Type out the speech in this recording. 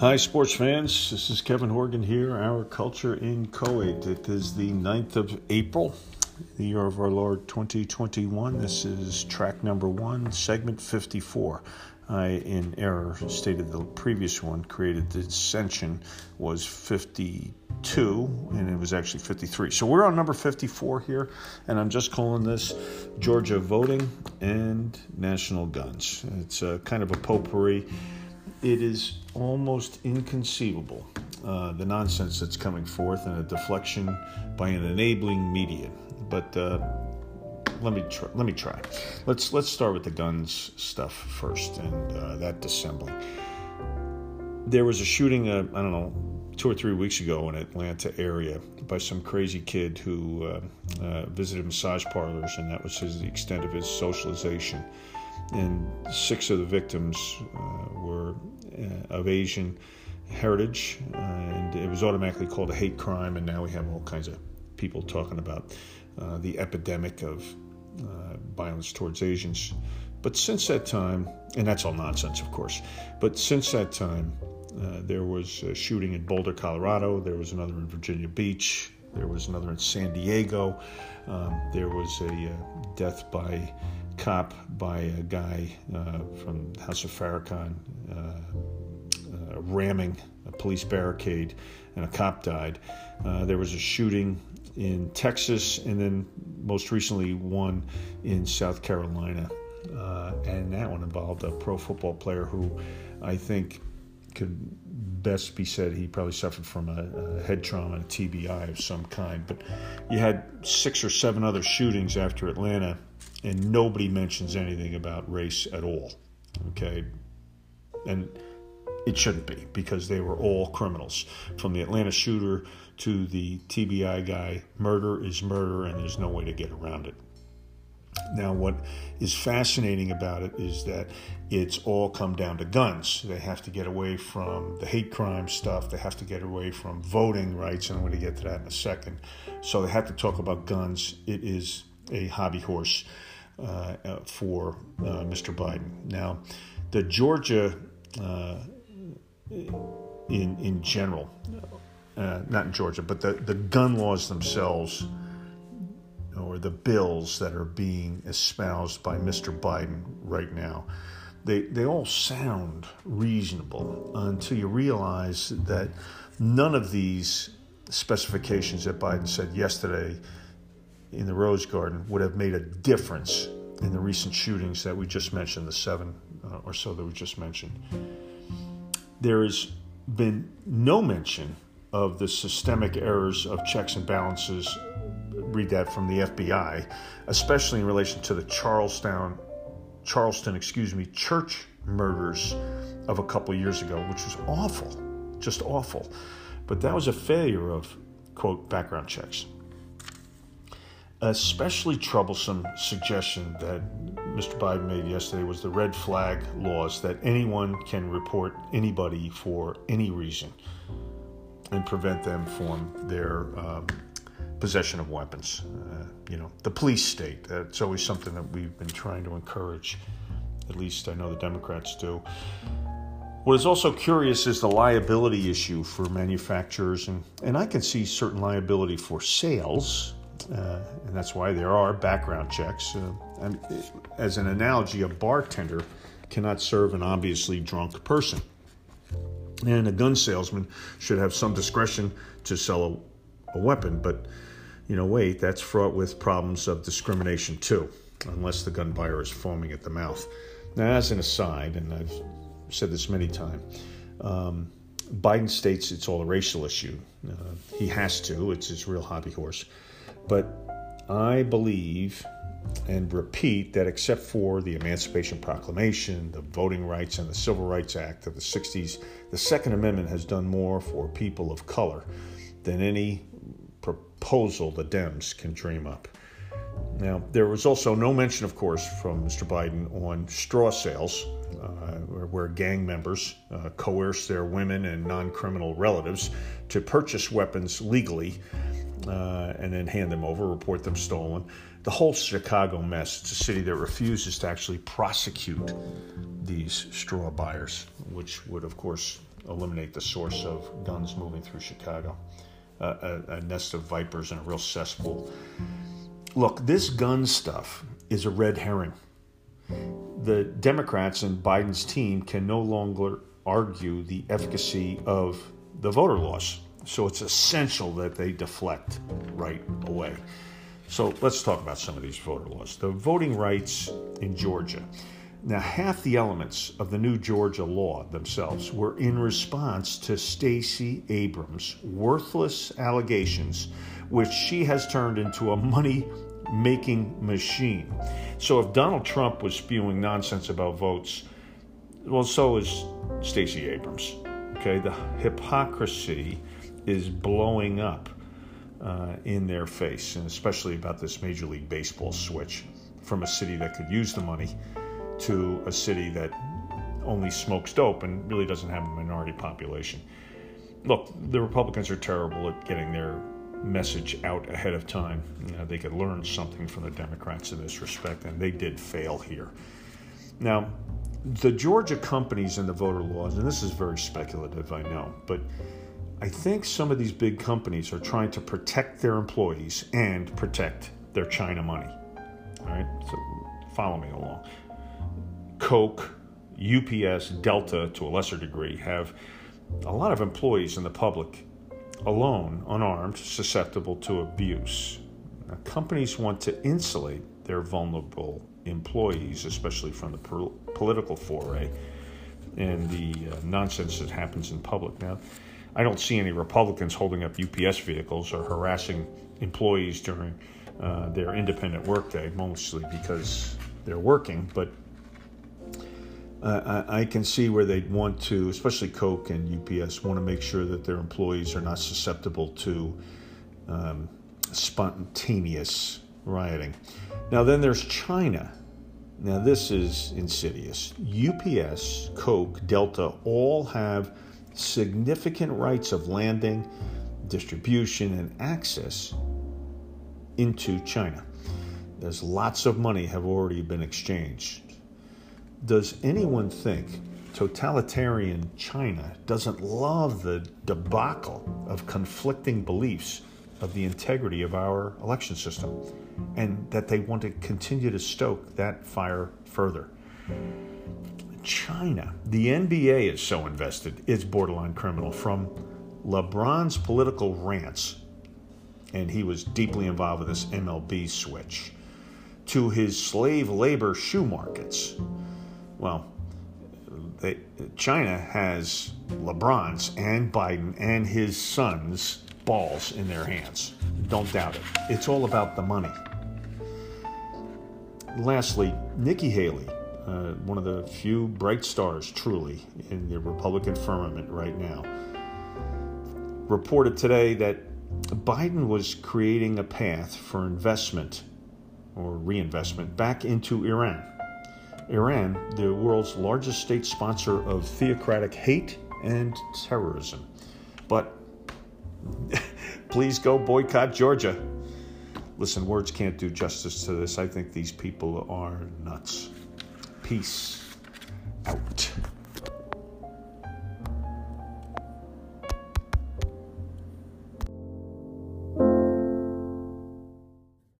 Hi, sports fans. This is Kevin Horgan here, Our Culture in Coed. It is the 9th of April, the year of our Lord 2021. This is track number one, segment 54. I, in error, stated the previous one created the dissension was 52, and it was actually 53. So we're on number 54 here, and I'm just calling this Georgia voting and national guns. It's a kind of a potpourri. It is almost inconceivable uh, the nonsense that's coming forth and a deflection by an enabling media. But uh, let me try. Let me try. Let's let's start with the guns stuff first and uh, that dissembling. There was a shooting. Uh, I don't know, two or three weeks ago in Atlanta area by some crazy kid who uh, uh, visited massage parlors, and that was his, the extent of his socialization. And six of the victims of Asian heritage, and it was automatically called a hate crime. And now we have all kinds of people talking about the epidemic of uh, violence towards Asians. But since that time, and that's all nonsense, of course, but since that time, uh, there was a shooting in Boulder, Colorado. There was another in Virginia Beach. There was another in San Diego. Um, there was a uh, death by cop by a guy uh, from House of Farrakhan uh, uh, ramming a police barricade, and a cop died. there was a shooting in Texas, and then most recently one in South Carolina. Uh, and that one involved a pro football player who I think could best be said he probably suffered from a, a, head trauma and a TBI of some kind. But you had six or seven other shootings after Atlanta, and nobody mentions anything about race at all. Okay? And it shouldn't be because they were all criminals. From the Atlanta shooter to the TBI guy, murder is murder and there's no way to get around it. Now, what is fascinating about it is that it's all come down to guns. They have to get away from the hate crime stuff. They have to get away from voting rights, and I'm going to get to that in a second. So they have to talk about guns. It is a hobby horse for uh, Mr. Biden. Now, the Georgia uh, in in general, uh, not in Georgia, but the, the gun laws themselves or the bills that are being espoused by Mr. Biden right now, they, they all sound reasonable until you realize that none of these specifications that Biden said yesterday in the Rose Garden would have made a difference in the recent shootings that we just mentioned, the seven uh, or so that we just mentioned there has been no mention of the systemic errors of checks and balances. Read that from the FBI, especially in relation to the Charlestown, Charleston, excuse me, church murders of a couple years ago, which was awful, just awful. But that was a failure of quote background checks especially troublesome suggestion that Mr. Biden made yesterday was the red flag laws that anyone can report anybody for any reason and prevent them from their um, possession of weapons. Uh, you know, the police state. That's always something that we've been trying to encourage. At least I know the Democrats do. What is also curious is the liability issue for manufacturers, and, and I can see certain liability for sales uh, and that's why there are background checks. Uh, as an analogy, a bartender cannot serve an obviously drunk person. And a gun salesman should have some discretion to sell a, a weapon, but you know, wait, that's fraught with problems of discrimination too, unless the gun buyer is foaming at the mouth. Now, as an aside, and I've said this many times, um, Biden states it's all a racial issue. Uh, he has to, it's his real hobby horse. But I believe and repeat that except for the Emancipation Proclamation, the Voting Rights, and the Civil Rights Act of the 60s, the Second Amendment has done more for people of color than any proposal the Dems can dream up. Now, there was also no mention, of course, from Mr. Biden on straw sales, uh, where gang members uh, coerce their women and non criminal relatives to purchase weapons legally uh, and then hand them over, report them stolen. The whole Chicago mess. It's a city that refuses to actually prosecute these straw buyers, which would, of course, eliminate the source of guns moving through Chicago. Uh, a, a nest of vipers and a real cesspool. Look, this gun stuff is a red herring. The Democrats and Biden's team can no longer argue the efficacy of the voter laws. So it's essential that they deflect right away. So let's talk about some of these voter laws. The voting rights in Georgia. Now, half the elements of the new Georgia law themselves were in response to Stacey Abrams' worthless allegations, which she has turned into a money making machine. So, if Donald Trump was spewing nonsense about votes, well, so is Stacey Abrams. Okay, the hypocrisy is blowing up uh, in their face, and especially about this Major League Baseball switch from a city that could use the money to a city that only smokes dope and really doesn't have a minority population. Look, the Republicans are terrible at getting their message out ahead of time. You know, they could learn something from the Democrats in this respect, and they did fail here. Now, the Georgia companies and the voter laws, and this is very speculative, I know, but I think some of these big companies are trying to protect their employees and protect their China money. All right, so follow me along. Coke, UPS, Delta, to a lesser degree, have a lot of employees in the public alone, unarmed, susceptible to abuse. Now, companies want to insulate their vulnerable employees, especially from the political foray and the uh, nonsense that happens in public. Now, I don't see any Republicans holding up UPS vehicles or harassing employees during uh, their independent workday, mostly because they're working, but I, I, can see where they'd want to, especially Coke and UPS, want to make sure that their employees are not susceptible to um, spontaneous rioting. Now, then there's China. Now, this is insidious. UPS, Coke, Delta all have significant rights of landing, distribution, and access into China. There's lots of money have already been exchanged does anyone think totalitarian China doesn't love the debacle of conflicting beliefs of the integrity of our election system and that they want to continue to stoke that fire further? China, the NBA is so invested, it's borderline criminal. From LeBron's political rants, and he was deeply involved with this MLB switch, to his slave labor shoe markets well, they, China has LeBron's and Biden and his son's balls in their hands. Don't doubt it. It's all about the money. Lastly, Nikki Haley, uh, one of the few bright stars truly in the Republican firmament right now, reported today that Biden was creating a path for investment or reinvestment back into Iran. Iran, the world's largest state sponsor of theocratic hate and terrorism. But please go boycott Georgia. Listen, words can't do justice to this. I think these people are nuts. Peace out.